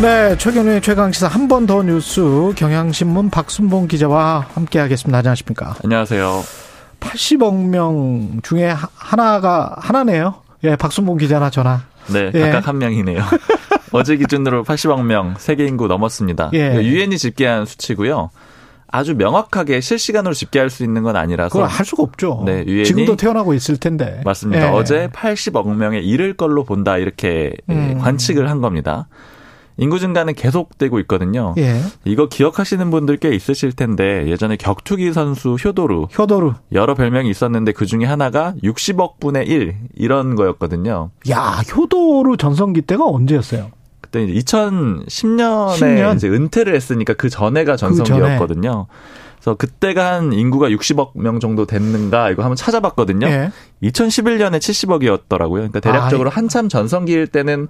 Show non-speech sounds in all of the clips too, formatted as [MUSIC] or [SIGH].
네, 최경련의 최강시사 한 번 더 뉴스 경향신문 박순봉 기자와 함께하겠습니다. 안녕하십니까? 안녕하세요. 80억 명 중에 하나가 하나네요. 예, 박순봉 기자나 전화. 네, 예. 각각 한 명이네요. [LAUGHS] 어제 기준으로 80억 명 세계 인구 넘었습니다. 예. 유엔이 집계한 수치고요. 아주 명확하게 실시간으로 집계할 수 있는 건 아니라서 그걸 할 수가 없죠. 네, 유엔이 지금도 태어나고 있을 텐데. 맞습니다. 예. 어제 80억 명에 이를 걸로 본다 이렇게 음. 관측을 한 겁니다. 인구 증가는 계속되고 있거든요. 예. 이거 기억하시는 분들 꽤 있으실 텐데 예전에 격투기 선수 효도루, 효도루 여러 별명이 있었는데 그 중에 하나가 60억 분의 1 이런 거였거든요. 야, 효도루 전성기 때가 언제였어요? 그때 2010년에 10년? 이제 은퇴를 했으니까 그 전에가 그 전성기였거든요. 그 그래서 그때가 한 인구가 60억 명 정도 됐는가 이거 한번 찾아봤거든요. 예. 2011년에 70억이었더라고요. 그러니까 대략적으로 아, 한참 전성기일 때는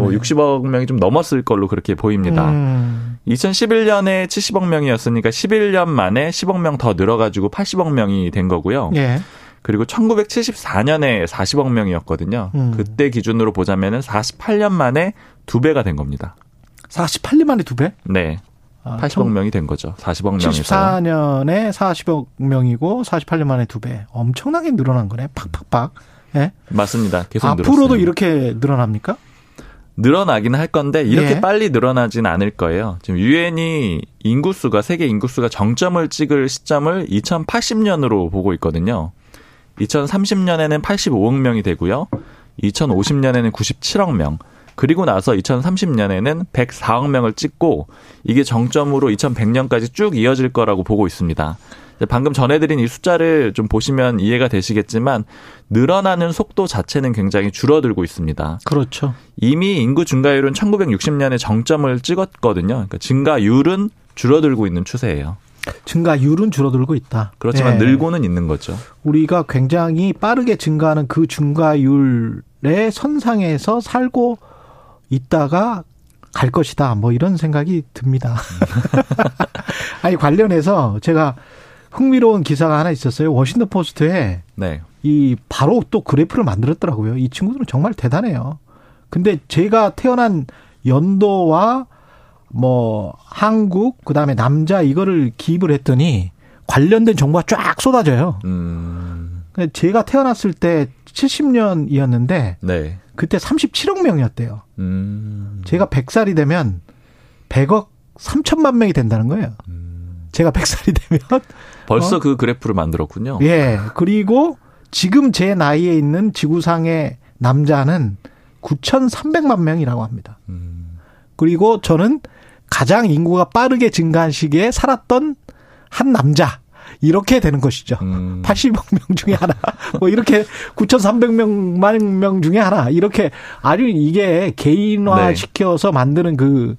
뭐 60억 명이 좀 넘었을 걸로 그렇게 보입니다. 음. 2011년에 70억 명이었으니까 11년 만에 10억 명 더 늘어가지고 80억 명이 된 거고요. 예. 그리고 1974년에 40억 명이었거든요. 음. 그때 기준으로 보자면은 48년 만에 두 배가 된 겁니다. 48년 만에 두 배? 네. 80억 아, 명이 된 거죠. 40억 명에서. 74년에 40억 명이고 48년 만에 두 배. 엄청나게 늘어난 거네. 팍팍팍. 예? 네? 맞습니다. 계속 앞으로도 늘었어요. 이렇게 늘어납니까? 늘어나긴 할 건데 이렇게 예. 빨리 늘어나진 않을 거예요. 지금 유엔이 인구수가 세계 인구수가 정점을 찍을 시점을 2080년으로 보고 있거든요. 2030년에는 85억 명이 되고요. 2050년에는 97억 명. 그리고 나서 2030년에는 104억 명을 찍고 이게 정점으로 2100년까지 쭉 이어질 거라고 보고 있습니다. 방금 전해드린 이 숫자를 좀 보시면 이해가 되시겠지만 늘어나는 속도 자체는 굉장히 줄어들고 있습니다. 그렇죠. 이미 인구 증가율은 1960년에 정점을 찍었거든요. 그러니까 증가율은 줄어들고 있는 추세예요. 증가율은 줄어들고 있다. 그렇지만 네. 늘고는 있는 거죠. 우리가 굉장히 빠르게 증가하는 그 증가율의 선상에서 살고 있다가 갈 것이다. 뭐 이런 생각이 듭니다. [LAUGHS] 아니 관련해서 제가 흥미로운 기사가 하나 있었어요. 워싱턴 포스트에 네. 이 바로 또 그래프를 만들었더라고요. 이 친구들은 정말 대단해요. 근데 제가 태어난 연도와 뭐 한국 그다음에 남자 이거를 기입을 했더니 관련된 정보가 쫙 쏟아져요. 음. 제가 태어났을 때 70년이었는데 네. 그때 37억 명이었대요. 음. 제가 100살이 되면 100억 3천만 명이 된다는 거예요. 음. 제가 100살이 되면 벌써 어? 그 그래프를 만들었군요. 예. 그리고 지금 제 나이에 있는 지구상의 남자는 9,300만 명이라고 합니다. 음. 그리고 저는 가장 인구가 빠르게 증가한 시기에 살았던 한 남자. 이렇게 되는 것이죠. 음. [LAUGHS] 80억 명 중에 하나. 뭐 이렇게 9,300명 명 중에 하나. 이렇게 아주 이게 개인화 네. 시켜서 만드는 그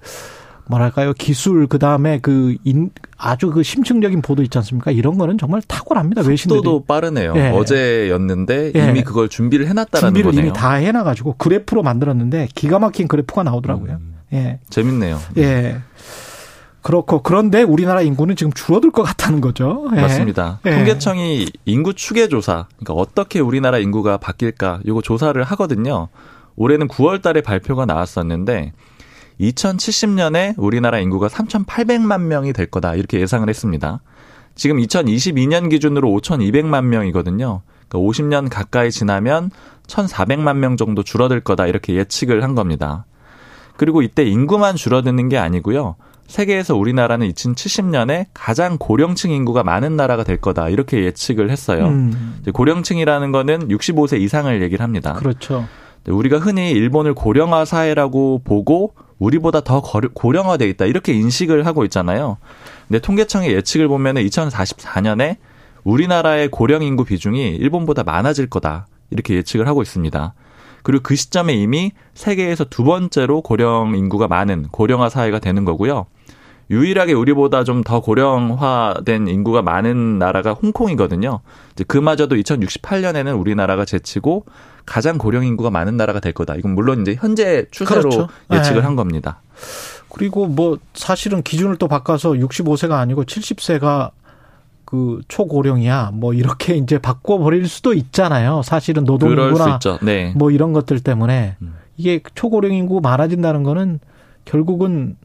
뭐랄까요 기술 그 다음에 그 인, 아주 그 심층적인 보도 있지 않습니까? 이런 거는 정말 탁월합니다. 외신들이. 속도도 빠르네요. 예. 어제였는데 예. 이미 그걸 준비를 해놨다라는 준비를 거네요. 이미 다 해놔가지고 그래프로 만들었는데 기가 막힌 그래프가 나오더라고요. 음. 예. 재밌네요. 예. 그렇고 그런데 우리나라 인구는 지금 줄어들 것 같다는 거죠. 예. 맞습니다. 예. 통계청이 인구 추계 조사, 그러니까 어떻게 우리나라 인구가 바뀔까 이거 조사를 하거든요. 올해는 9월 달에 발표가 나왔었는데 2070년에 우리나라 인구가 3,800만 명이 될 거다 이렇게 예상을 했습니다. 지금 2022년 기준으로 5,200만 명이거든요. 그러니까 50년 가까이 지나면 1,400만 명 정도 줄어들 거다 이렇게 예측을 한 겁니다. 그리고 이때 인구만 줄어드는 게 아니고요. 세계에서 우리나라는 2070년에 가장 고령층 인구가 많은 나라가 될 거다 이렇게 예측을 했어요. 음. 고령층이라는 거는 65세 이상을 얘기를 합니다. 그렇죠. 우리가 흔히 일본을 고령화 사회라고 보고 우리보다 더 고령화돼 있다 이렇게 인식을 하고 있잖아요. 근데 통계청의 예측을 보면은 2044년에 우리나라의 고령 인구 비중이 일본보다 많아질 거다 이렇게 예측을 하고 있습니다. 그리고 그 시점에 이미 세계에서 두 번째로 고령 인구가 많은 고령화 사회가 되는 거고요. 유일하게 우리보다 좀 더 고령화된 인구가 많은 나라가 홍콩이거든요. 이제 그마저도 2068년에는 우리나라가 제치고 가장 고령 인구가 많은 나라가 될 거다. 이건 물론 이제 현재 추세로 그렇죠. 예측을 네. 한 겁니다. 그리고 뭐 사실은 기준을 또 바꿔서 65세가 아니고 70세가 그 초고령이야. 뭐 이렇게 이제 바꿔버릴 수도 있잖아요. 사실은 노동인구나. 네. 뭐 이런 것들 때문에 음. 이게 초고령 인구 많아진다는 거는 결국은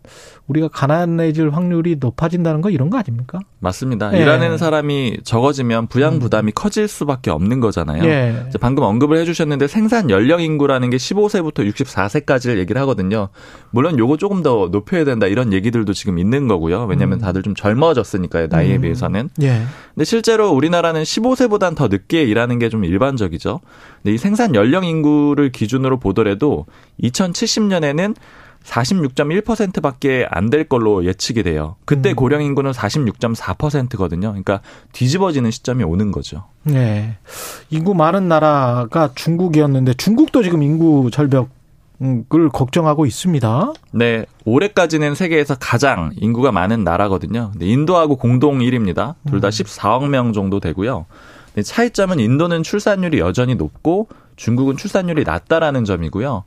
우리가 가난해질 확률이 높아진다는 거 이런 거 아닙니까? 맞습니다. 예. 일하는 사람이 적어지면 부양 부담이 커질 수밖에 없는 거잖아요. 예. 방금 언급을 해주셨는데 생산 연령 인구라는 게 15세부터 64세까지를 얘기를 하거든요. 물론 요거 조금 더 높여야 된다 이런 얘기들도 지금 있는 거고요. 왜냐하면 음. 다들 좀 젊어졌으니까요 나이에 음. 비해서는. 예. 근데 실제로 우리나라는 15세보단 더 늦게 일하는 게 좀 일반적이죠. 근데 이 생산 연령 인구를 기준으로 보더라도 2070년에는 46.1%밖에 안 될 걸로 예측이 돼요. 그때 음. 고령 인구는 46.4%거든요. 그러니까 뒤집어지는 시점이 오는 거죠. 네. 인구 많은 나라가 중국이었는데 중국도 지금 인구 절벽 을 걱정하고 있습니다. 네, 올해까지는 세계에서 가장 인구가 많은 나라거든요. 인도하고 공동 1위입니다. 둘 다 14억 명 정도 되고요. 차이점은 인도는 출산율이 여전히 높고 중국은 출산율이 낮다라는 점이고요.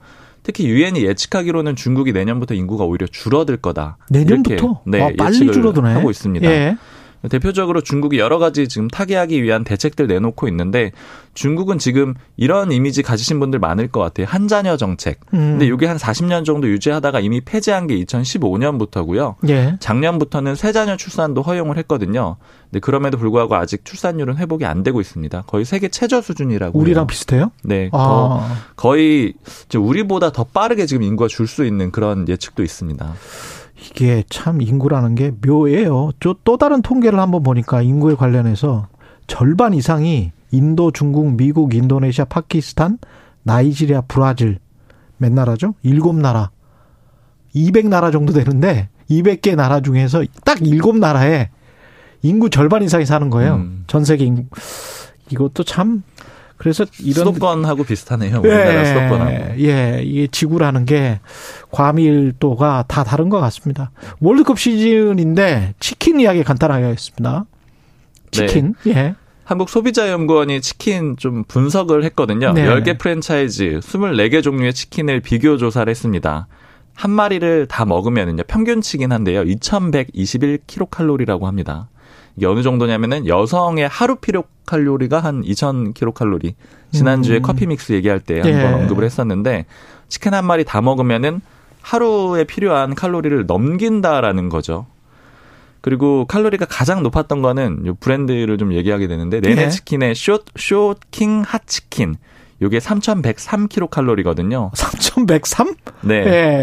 특히 유엔이 예측하기로는 중국이 내년부터 인구가 오히려 줄어들 거다. 내년부터 이렇게, 네, 아, 빨리 예측을 줄어드네. 하고 있습니다. 예. 대표적으로 중국이 여러 가지 지금 타개하기 위한 대책들 내놓고 있는데 중국은 지금 이런 이미지 가지신 분들 많을 것 같아요. 한 자녀 정책. 음. 근데 이게 한 40년 정도 유지하다가 이미 폐지한 게 2015년부터고요. 예. 작년부터는 세 자녀 출산도 허용을 했거든요. 근데 그럼에도 불구하고 아직 출산율은 회복이 안 되고 있습니다. 거의 세계 최저 수준이라고. 우리랑 해요. 비슷해요? 네. 더 아. 거의 우리보다 더 빠르게 지금 인구가 줄 수 있는 그런 예측도 있습니다. 이게 참 인구라는 게 묘해요. 저또 다른 통계를 한번 보니까 인구에 관련해서 절반 이상이 인도, 중국, 미국, 인도네시아, 파키스탄, 나이지리아, 브라질 몇 나라죠? 일곱 나라. 200나라 정도 되는데 200개 나라 중에서 딱 일곱 나라에 인구 절반 이상이 사는 거예요. 음. 전 세계 인구. 이것도 참 그래서 이런 수도권하고 비슷하네요. 우리나라 수도권하고. 예, 이게 지구라는 게 과밀도가 다 다른 것 같습니다. 월드컵 시즌인데 치킨 이야기 간단하게 하겠습니다. 치킨, 예. 한국소비자연구원이 치킨 좀 분석을 했거든요. 네. 10개 프랜차이즈 24개 종류의 치킨을 비교 조사를 했습니다. 한 마리를 다 먹으면은요, 평균치긴 한데요, 2121kcal라고 합니다. 이게 어느 정도냐면은 여성의 하루 필요 칼로리가 한 2000kcal. 지난주에 음. 커피 믹스 얘기할 때 예. 한번 언급을 했었는데 치킨 한 마리 다 먹으면은 하루에 필요한 칼로리를 넘긴다라는 거죠. 그리고 칼로리가 가장 높았던 거는 요 브랜드를 좀 얘기하게 되는데 네네 예. 치킨의 숏 쇼킹 핫치킨. 요게 3,103kcal거든요. 3103? 네.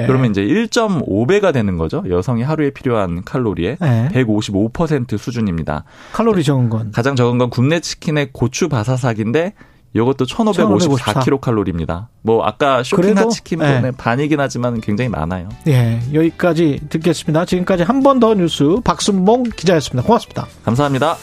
예. 그러면 이제 1.5배가 되는 거죠. 여성이 하루에 필요한 칼로리의 예. 155% 수준입니다. 칼로리 적은 건. 가장 적은 건 굽네 치킨의 고추 바사삭인데 요것도 1,554kcal입니다. 뭐 아까 그래도, 핫치킨의 예. 반이긴 하지만 굉장히 많아요. 예, 여기까지 듣겠습니다. 지금까지 한 번 더 뉴스 박순봉 기자였습니다. 고맙습니다. 감사합니다.